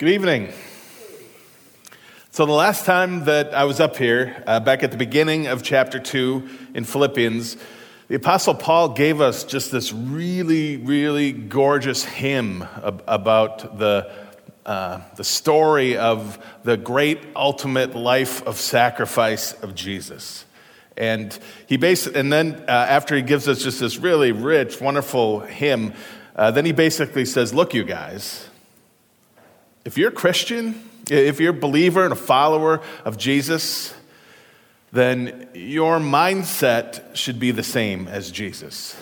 Good evening. So, the last time that I was up here, uh, back at the beginning of chapter 2 in Philippians, the Apostle Paul gave us just this really, really gorgeous hymn ab- about the, uh, the story of the great ultimate life of sacrifice of Jesus. And he basically, and then uh, after he gives us just this really rich, wonderful hymn, uh, then he basically says, Look, you guys, if you're a Christian, if you're a believer and a follower of Jesus, then your mindset should be the same as Jesus.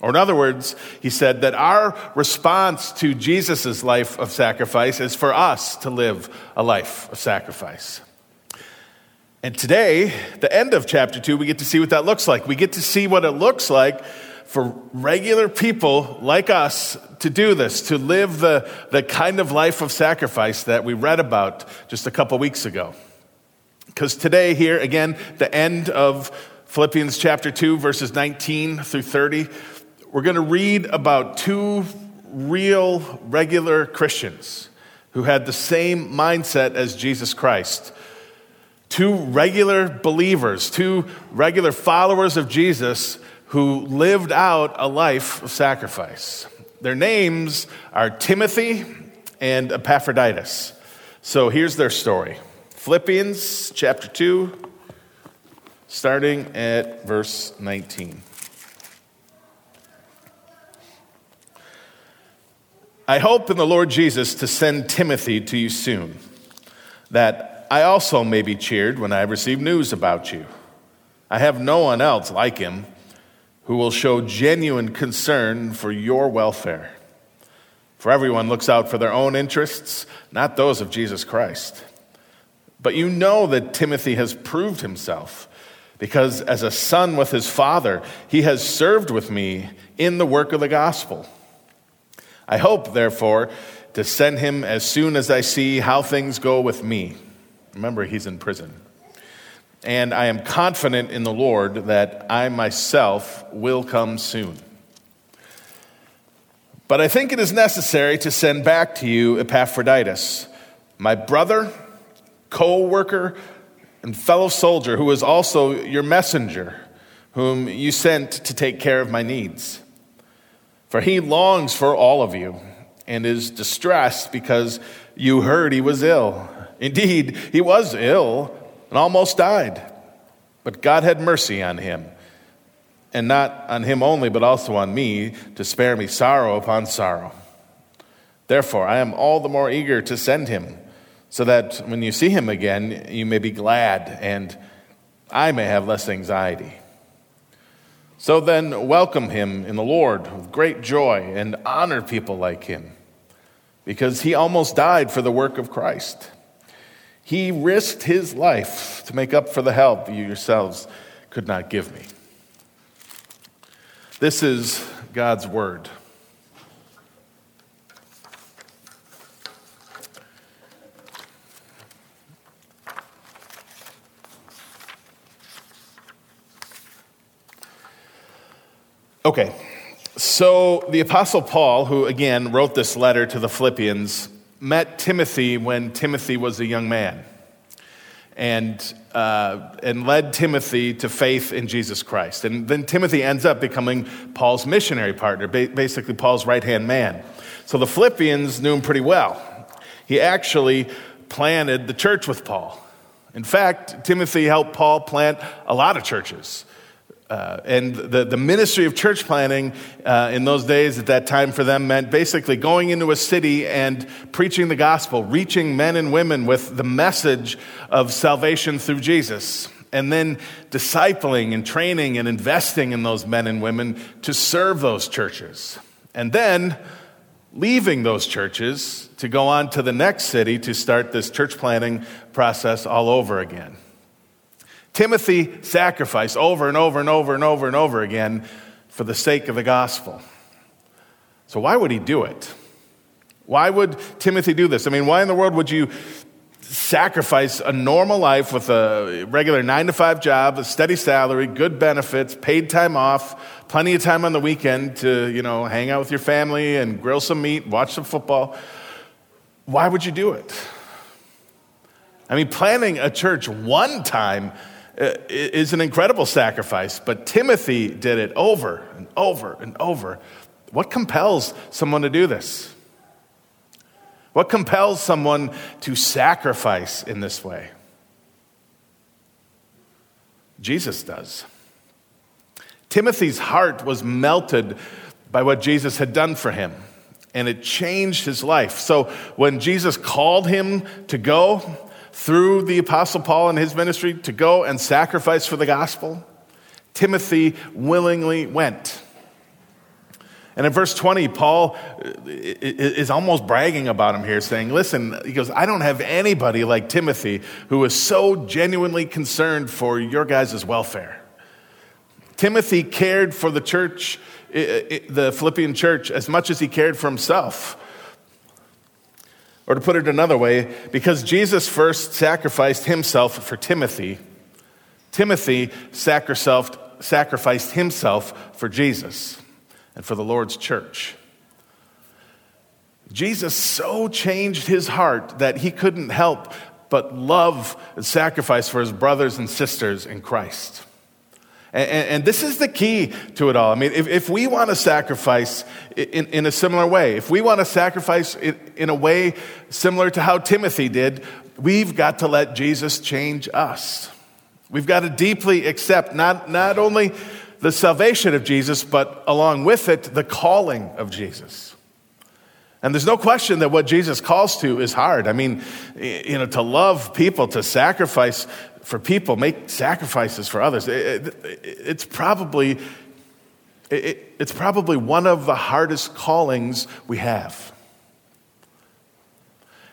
Or, in other words, he said that our response to Jesus' life of sacrifice is for us to live a life of sacrifice. And today, the end of chapter 2, we get to see what that looks like. We get to see what it looks like for regular people like us to do this, to live the, the kind of life of sacrifice that we read about just a couple weeks ago. Because today, here again, the end of Philippians chapter 2, verses 19 through 30, we're going to read about two real, regular Christians who had the same mindset as Jesus Christ. Two regular believers, two regular followers of Jesus who lived out a life of sacrifice. Their names are Timothy and Epaphroditus. So here's their story Philippians chapter 2, starting at verse 19. I hope in the Lord Jesus to send Timothy to you soon, that I also may be cheered when I receive news about you. I have no one else like him who will show genuine concern for your welfare. For everyone looks out for their own interests, not those of Jesus Christ. But you know that Timothy has proved himself, because as a son with his father, he has served with me in the work of the gospel. I hope, therefore, to send him as soon as I see how things go with me. Remember, he's in prison and I am confident in the Lord that I myself will come soon. But I think it is necessary to send back to you Epaphroditus, my brother, co worker, and fellow soldier, who is also your messenger, whom you sent to take care of my needs. For he longs for all of you and is distressed because you heard he was ill. Indeed, he was ill and almost died. But God had mercy on him, and not on him only, but also on me, to spare me sorrow upon sorrow. Therefore, I am all the more eager to send him, so that when you see him again, you may be glad, and I may have less anxiety. So then, welcome him in the Lord with great joy, and honor people like him, because he almost died for the work of Christ he risked his life to make up for the help you yourselves could not give me. This is God's word. Okay, so the Apostle Paul, who again wrote this letter to the Philippians, met Timothy when Timothy was a young man and, uh, and led Timothy to faith in Jesus Christ. And then Timothy ends up becoming Paul's missionary partner, basically Paul's right hand man. So the Philippians knew him pretty well. He actually planted the church with Paul. In fact, Timothy helped Paul plant a lot of churches. Uh, and the, the ministry of church planting uh, in those days at that time for them meant basically going into a city and preaching the gospel, reaching men and women with the message of salvation through Jesus, and then discipling and training and investing in those men and women to serve those churches. And then leaving those churches to go on to the next city to start this church planting process all over again. Timothy sacrificed over and over and over and over and over again for the sake of the gospel. So, why would he do it? Why would Timothy do this? I mean, why in the world would you sacrifice a normal life with a regular nine to five job, a steady salary, good benefits, paid time off, plenty of time on the weekend to, you know, hang out with your family and grill some meat, watch some football? why would you do it? I mean, planting a church one time Uh, is an incredible sacrifice, but Timothy did it over and over and over. What compels someone to do this? What compels someone to sacrifice in this way? Jesus does. Timothy's heart was melted by what Jesus had done for him, and it changed his life. So when Jesus called him to go through the Apostle Paul and his ministry to go and sacrifice for the gospel, Timothy willingly went. And in verse 20, Paul uh, is almost bragging about him here, saying, Listen, he goes, I don't have anybody like Timothy who is so genuinely concerned for your guys' welfare. Timothy cared for the church, the Philippian church, as much as he cared for himself. Or to put it another way, because Jesus first sacrificed himself for Timothy, Timothy sacrificed himself for Jesus and for the Lord's church. Jesus so changed his heart that he couldn't help but love and sacrifice for his brothers and sisters in Christ. And, and, this is the key to it all. I mean, if, if we want to sacrifice in, in a similar way, if we want to sacrifice in, in a way similar to how Timothy did, we've got to let Jesus change us. We've got to deeply accept not, not only the salvation of Jesus, but along with it, the calling of Jesus. And there's no question that what Jesus calls to is hard. I mean, you know, to love people, to sacrifice for people, make sacrifices for others, it's probably, it's probably one of the hardest callings we have.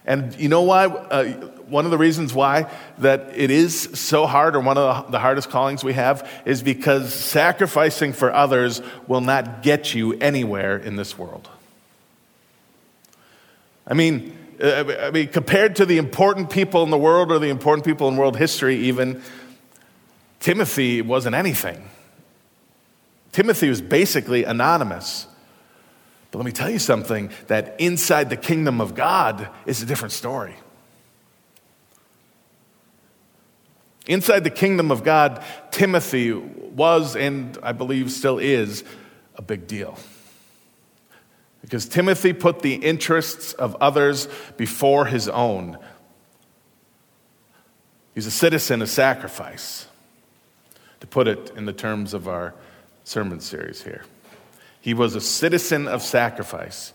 And you know why? Uh, one of the reasons why that it is so hard, or one of the hardest callings we have, is because sacrificing for others will not get you anywhere in this world. I mean, Uh, I mean, compared to the important people in the world or the important people in world history, even, Timothy wasn't anything. Timothy was basically anonymous. But let me tell you something that inside the kingdom of God is a different story. Inside the kingdom of God, Timothy was, and I believe still is, a big deal. Because Timothy put the interests of others before his own. He's a citizen of sacrifice, to put it in the terms of our sermon series here. He was a citizen of sacrifice.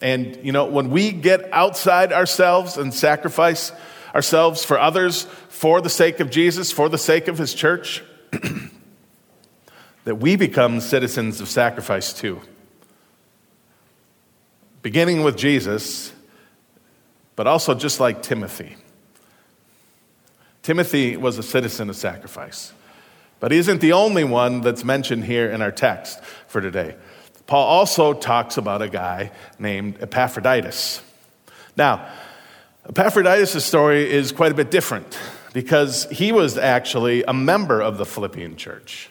And, you know, when we get outside ourselves and sacrifice ourselves for others for the sake of Jesus, for the sake of his church, that we become citizens of sacrifice too. Beginning with Jesus, but also just like Timothy. Timothy was a citizen of sacrifice. But he isn't the only one that's mentioned here in our text for today. Paul also talks about a guy named Epaphroditus. Now, Epaphroditus' story is quite a bit different because he was actually a member of the Philippian church.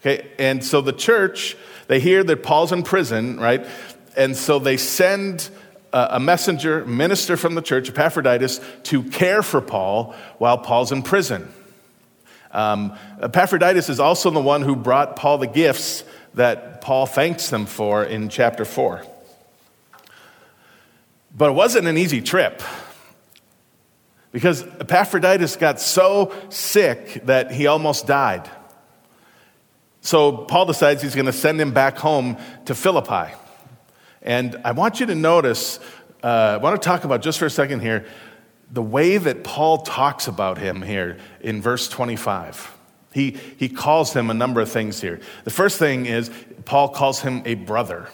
Okay, and so the church, they hear that Paul's in prison, right? And so they send a messenger, minister from the church, Epaphroditus, to care for Paul while Paul's in prison. Um, Epaphroditus is also the one who brought Paul the gifts that Paul thanks them for in chapter 4. But it wasn't an easy trip because Epaphroditus got so sick that he almost died. So Paul decides he's going to send him back home to Philippi. And I want you to notice, uh, I want to talk about just for a second here the way that Paul talks about him here in verse 25. He, he calls him a number of things here. The first thing is, Paul calls him a brother.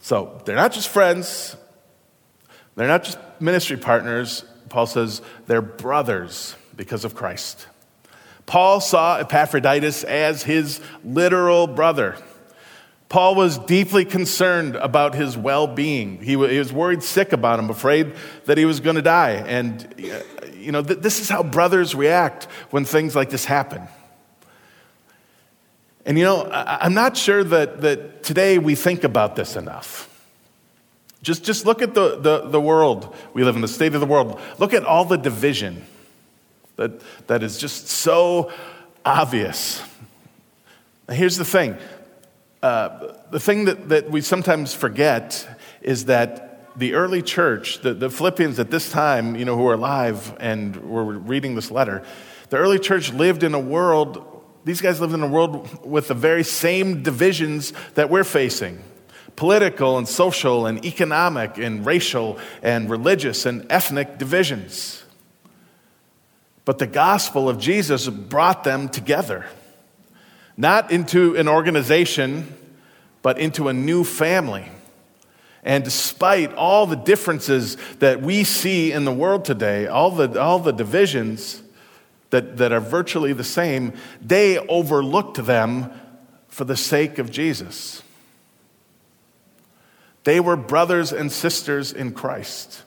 So they're not just friends, they're not just ministry partners. Paul says they're brothers because of Christ. Paul saw Epaphroditus as his literal brother. Paul was deeply concerned about his well being. He, was worried sick about him, afraid that he was going to die. And, uh, you know, this is how brothers react when things like this happen. And, you know, I'm not sure that, that today we think about this enough. Just, just look at the, the, the world we live in, the state of the world. Look at all the division that, that is just so obvious. Now, here's the thing uh, the thing that, that we sometimes forget is that the early church, the, the Philippians at this time, you know, who are alive and were reading this letter, the early church lived in a world, these guys lived in a world with the very same divisions that we're facing political and social and economic and racial and religious and ethnic divisions. But the gospel of Jesus brought them together, not into an organization, but into a new family. And despite all the differences that we see in the world today, all the, all the divisions that, that are virtually the same, they overlooked them for the sake of Jesus. They were brothers and sisters in Christ.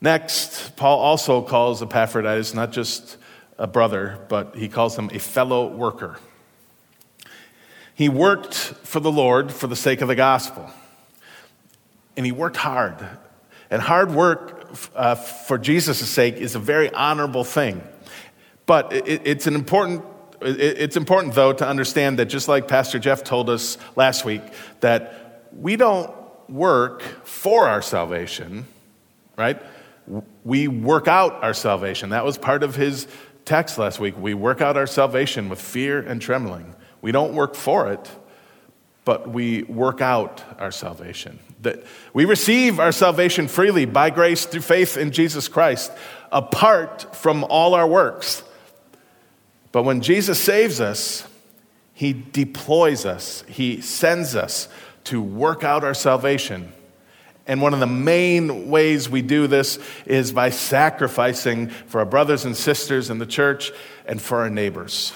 Next, Paul also calls Epaphroditus not just a brother, but he calls him a fellow worker. He worked for the Lord for the sake of the gospel. And he worked hard. And hard work uh, for Jesus' sake is a very honorable thing. But it, it's an important it's important, though, to understand that just like Pastor Jeff told us last week, that we don't work for our salvation, right? We work out our salvation. That was part of his text last week. We work out our salvation with fear and trembling. We don't work for it, but we work out our salvation. That we receive our salvation freely by grace through faith in Jesus Christ, apart from all our works. But when Jesus saves us, he deploys us, he sends us to work out our salvation. And one of the main ways we do this is by sacrificing for our brothers and sisters in the church and for our neighbors.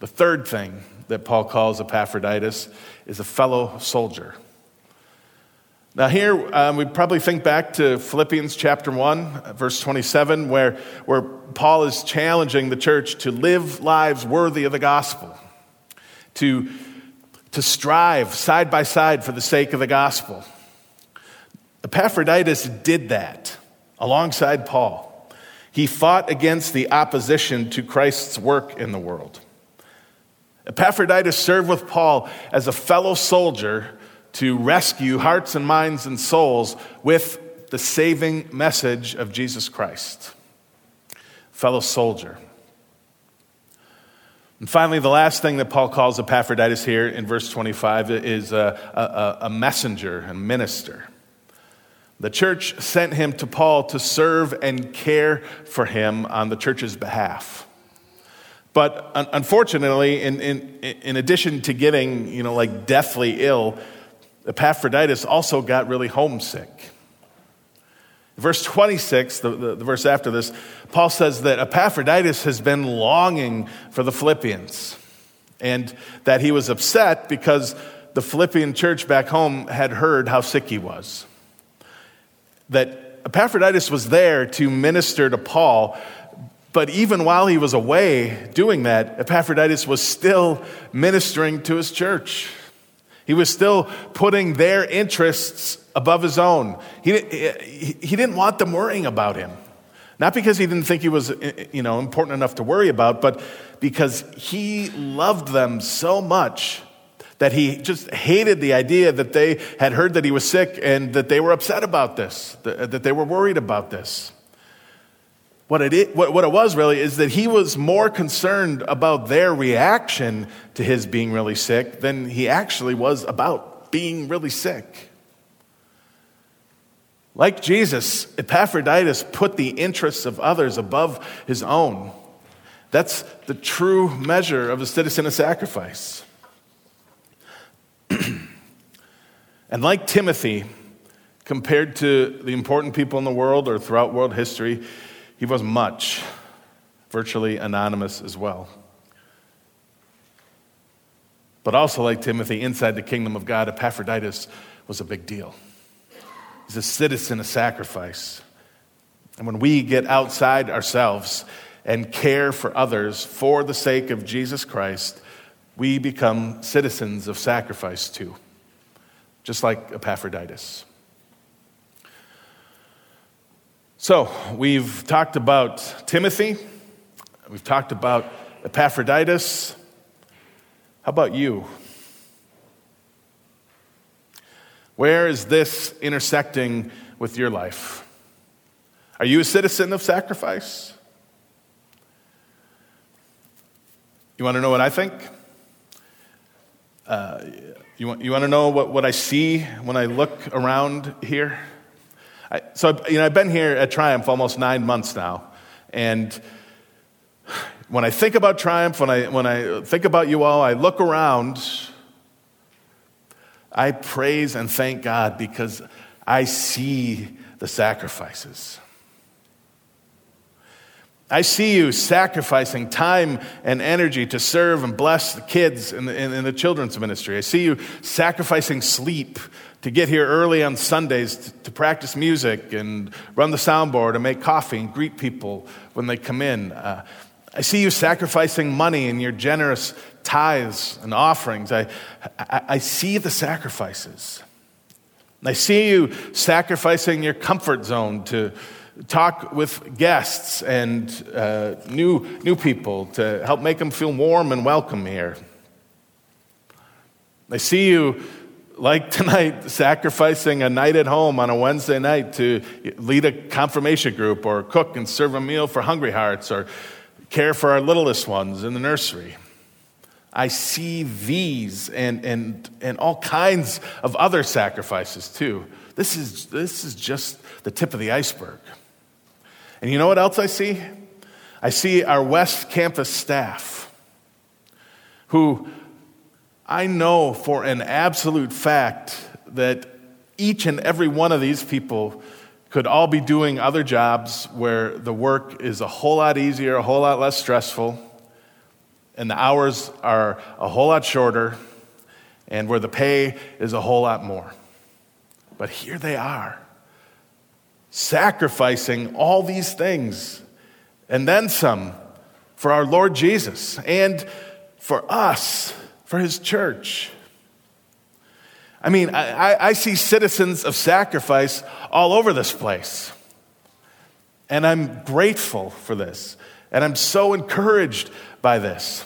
The third thing that Paul calls Epaphroditus is a fellow soldier. Now, here um, we probably think back to Philippians chapter 1, verse 27, where, where Paul is challenging the church to live lives worthy of the gospel, to, to strive side by side for the sake of the gospel. Epaphroditus did that alongside Paul. He fought against the opposition to Christ's work in the world. Epaphroditus served with Paul as a fellow soldier to rescue hearts and minds and souls with the saving message of Jesus Christ. Fellow soldier. And finally, the last thing that Paul calls Epaphroditus here in verse 25 is a, a, a messenger, a minister. The church sent him to Paul to serve and care for him on the church's behalf. But unfortunately, in, in, in addition to getting, you know, like deathly ill, Epaphroditus also got really homesick. Verse 26, the, the, the, verse after this, Paul says that Epaphroditus has been longing for the Philippians and that he was upset because the Philippian church back home had heard how sick he was. That Epaphroditus was there to minister to Paul, but even while he was away doing that, Epaphroditus was still ministering to his church. He was still putting their interests above his own. He, he didn't want them worrying about him. Not because he didn't think he was you know, important enough to worry about, but because he loved them so much that he just hated the idea that they had heard that he was sick and that they were upset about this, that they were worried about this. What it, what, it was really is that he was more concerned about their reaction to his being really sick than he actually was about being really sick. Like Jesus, Epaphroditus put the interests of others above his own. That's the true measure of a citizen of sacrifice. and like Timothy, compared to the important people in the world or throughout world history, he was much, virtually anonymous as well. But also, like Timothy, inside the kingdom of God, Epaphroditus was a big deal. He's a citizen of sacrifice. And when we get outside ourselves and care for others for the sake of Jesus Christ, we become citizens of sacrifice too, just like Epaphroditus. So, we've talked about Timothy, we've talked about Epaphroditus. How about you? Where is this intersecting with your life? Are you a citizen of sacrifice? You want to know what I think? Uh, you, want, you want to know what, what I see when I look around here? I, so, you know, I've been here at Triumph almost nine months now. And when I think about Triumph, when I, when I think about you all, I look around, I praise and thank God because I see the sacrifices. I see you sacrificing time and energy to serve and bless the kids in the, in, in the, children's ministry. I see you sacrificing sleep to get here early on Sundays to, to, practice music and run the soundboard and make coffee and greet people when they come in. Uh, I see you sacrificing money in your generous tithes and offerings. I, I, I see the sacrifices. I see you sacrificing your comfort zone to talk with guests and uh, new, new people to help make them feel warm and welcome here. I see you, like tonight, sacrificing a night at home on a Wednesday night to lead a confirmation group or cook and serve a meal for hungry hearts or care for our littlest ones in the nursery. I see these and, and, and all kinds of other sacrifices too. This is, this is just the tip of the iceberg. And you know what else I see? I see our West Campus staff who I know for an absolute fact that each and every one of these people could all be doing other jobs where the work is a whole lot easier, a whole lot less stressful, and the hours are a whole lot shorter, and where the pay is a whole lot more. But here they are sacrificing all these things and then some for our Lord Jesus and for us, for his church. I mean, I, I, see citizens of sacrifice all over this place. And I'm grateful for this. And I'm so encouraged by this.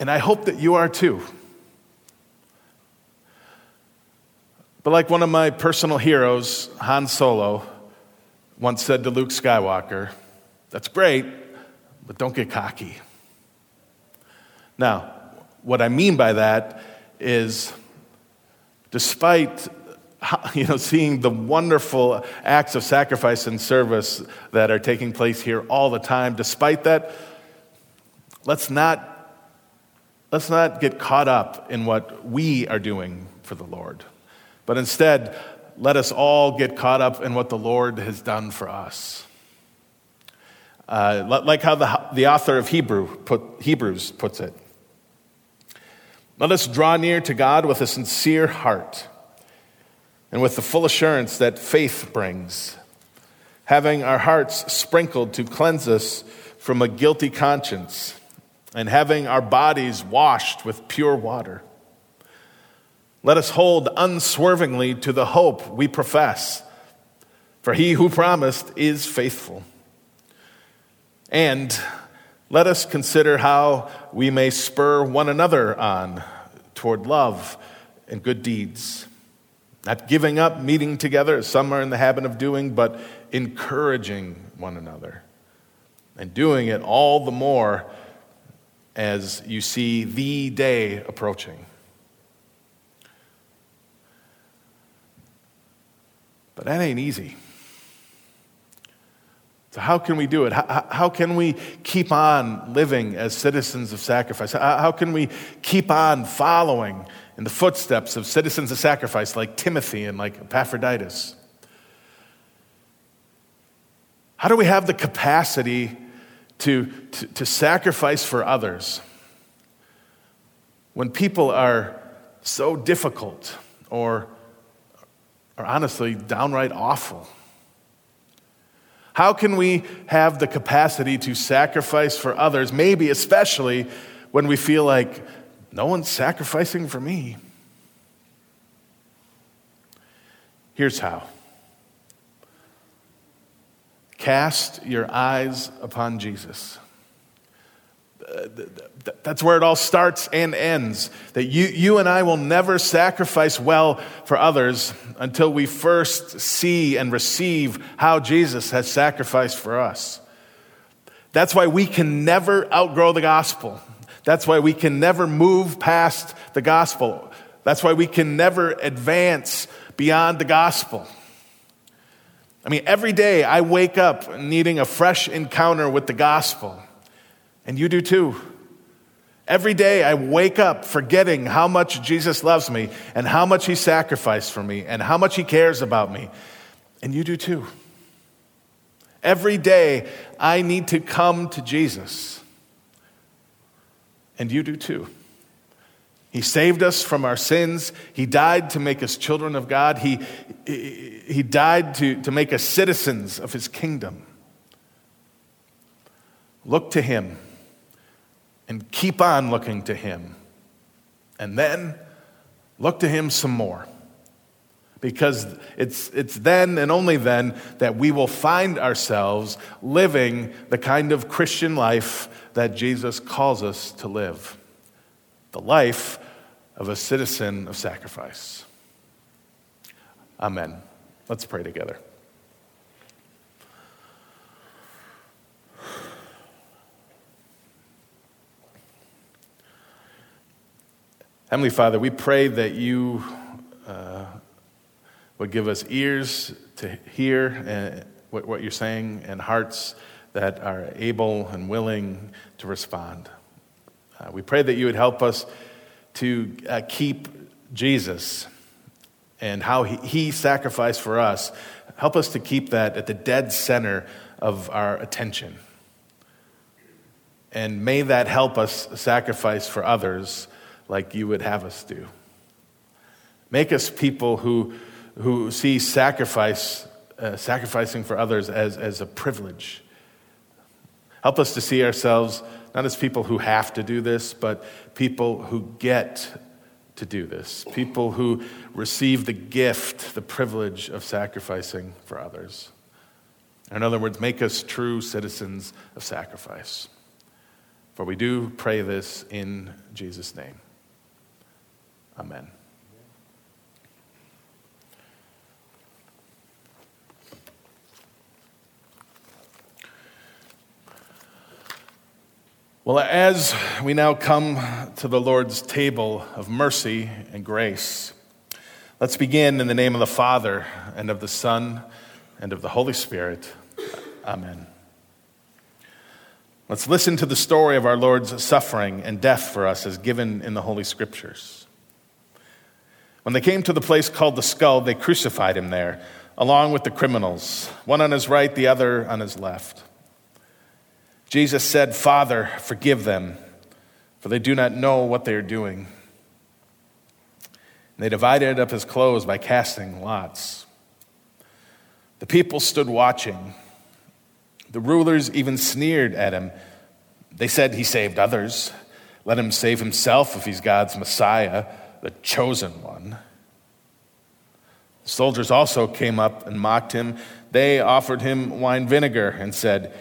And I hope that you are too. But like one of my personal heroes, Han Solo, once said to Luke Skywalker, that's great, but don't get cocky. Now, what I mean by that is despite you know, seeing the wonderful acts of sacrifice and service that are taking place here all the time, despite that, let's not, let's not get caught up in what we are doing for the Lord. But instead, let us all get caught up in what the Lord has done for us. Uh, like how the, the author of Hebrew put, Hebrews puts it. Let us draw near to God with a sincere heart and with the full assurance that faith brings, having our hearts sprinkled to cleanse us from a guilty conscience, and having our bodies washed with pure water. Let us hold unswervingly to the hope we profess, for he who promised is faithful. And let us consider how we may spur one another on toward love and good deeds. Not giving up meeting together, as some are in the habit of doing, but encouraging one another. And doing it all the more as you see the day approaching. But that ain't easy. So, how can we do it? How, how, can we keep on living as citizens of sacrifice? How, how can we keep on following in the footsteps of citizens of sacrifice like Timothy and like Epaphroditus? How do we have the capacity to, to, to sacrifice for others when people are so difficult or are honestly downright awful. How can we have the capacity to sacrifice for others, maybe especially when we feel like no one's sacrificing for me. Here's how cast your eyes upon Jesus. That's where it all starts and ends. That you, you and I will never sacrifice well for others until we first see and receive how Jesus has sacrificed for us. That's why we can never outgrow the gospel. That's why we can never move past the gospel. That's why we can never advance beyond the gospel. I mean, every day I wake up needing a fresh encounter with the gospel, and you do too. Every day I wake up forgetting how much Jesus loves me and how much he sacrificed for me and how much he cares about me, and you do too. Every day I need to come to Jesus, and you do too. He saved us from our sins. He died to make us children of God. He, he died to, to make us citizens of His kingdom. Look to Him and keep on looking to Him. And then look to Him some more. Because it's, it's then and only then that we will find ourselves living the kind of Christian life that Jesus calls us to live the life of a citizen of sacrifice. Amen. Let's pray together. Heavenly Father, we pray that you uh, would give us ears to hear uh, what, what you're saying and hearts that are able and willing to respond. Uh, we pray that you would help us to uh, keep Jesus and how he, he sacrificed for us. Help us to keep that at the dead center of our attention. And may that help us sacrifice for others like you would have us do. Make us people who, who see sacrifice, uh, sacrificing for others as, as a privilege. Help us to see ourselves not as people who have to do this, but people who get to do this, people who receive the gift, the privilege of sacrificing for others. In other words, make us true citizens of sacrifice. For we do pray this in Jesus' name. Amen. Well, as we now come to the Lord's table of mercy and grace, let's begin in the name of the Father, and of the Son, and of the Holy Spirit. Amen. Let's listen to the story of our Lord's suffering and death for us as given in the Holy Scriptures. When they came to the place called the skull, they crucified him there, along with the criminals, one on his right, the other on his left. Jesus said, Father, forgive them, for they do not know what they are doing. And they divided up his clothes by casting lots. The people stood watching. The rulers even sneered at him. They said, He saved others. Let him save himself if he's God's Messiah, the chosen one. The soldiers also came up and mocked him. They offered him wine vinegar and said,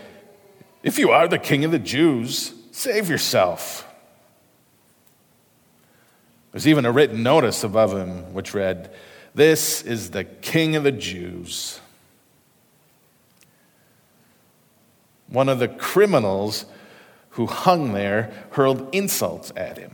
if you are the king of the Jews, save yourself. There's even a written notice above him which read, This is the king of the Jews. One of the criminals who hung there hurled insults at him.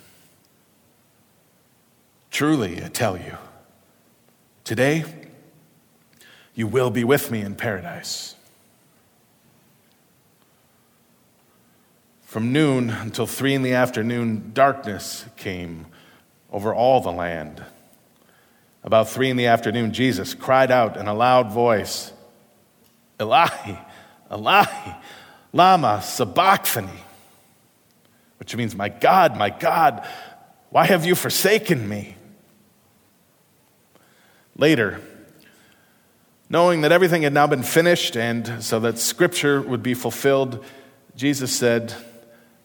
Truly, I tell you, today you will be with me in paradise. From noon until three in the afternoon, darkness came over all the land. About three in the afternoon, Jesus cried out in a loud voice, Eli, Eli, Lama Sabachthani, which means, My God, my God, why have you forsaken me? Later, knowing that everything had now been finished and so that scripture would be fulfilled, Jesus said,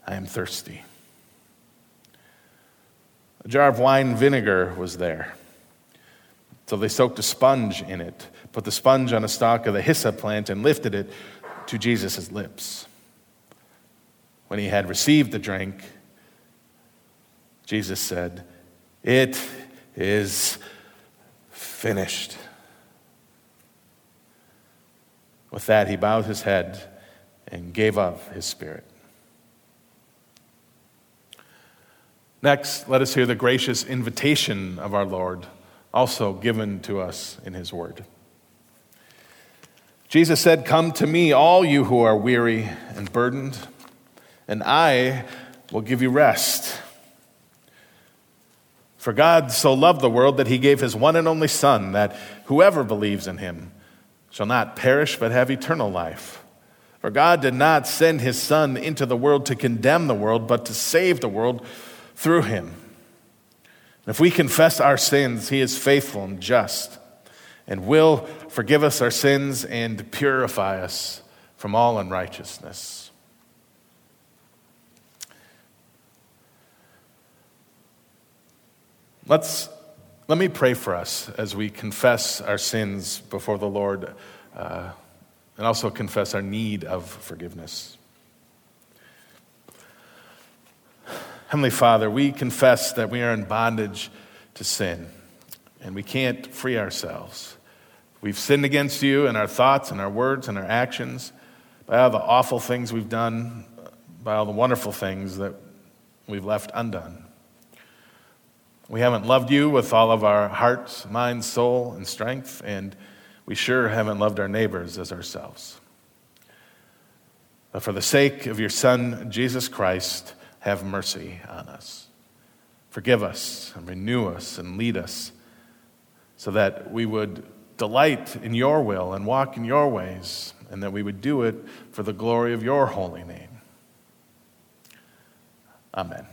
I am thirsty. A jar of wine vinegar was there. So they soaked a sponge in it, put the sponge on a stalk of the hyssop plant, and lifted it to Jesus' lips. When he had received the drink, Jesus said, It is finished. With that, he bowed his head and gave up his spirit. Next, let us hear the gracious invitation of our Lord, also given to us in his word. Jesus said, Come to me, all you who are weary and burdened, and I will give you rest. For God so loved the world that he gave his one and only Son, that whoever believes in him shall not perish but have eternal life. For God did not send his Son into the world to condemn the world, but to save the world through him. If we confess our sins, he is faithful and just and will forgive us our sins and purify us from all unrighteousness. Let's, let me pray for us as we confess our sins before the Lord uh, and also confess our need of forgiveness. Heavenly Father, we confess that we are in bondage to sin and we can't free ourselves. We've sinned against you in our thoughts and our words and our actions, by all the awful things we've done, by all the wonderful things that we've left undone. We haven't loved you with all of our heart, mind, soul, and strength, and we sure haven't loved our neighbors as ourselves. But for the sake of your Son, Jesus Christ, have mercy on us. Forgive us and renew us and lead us so that we would delight in your will and walk in your ways, and that we would do it for the glory of your holy name. Amen.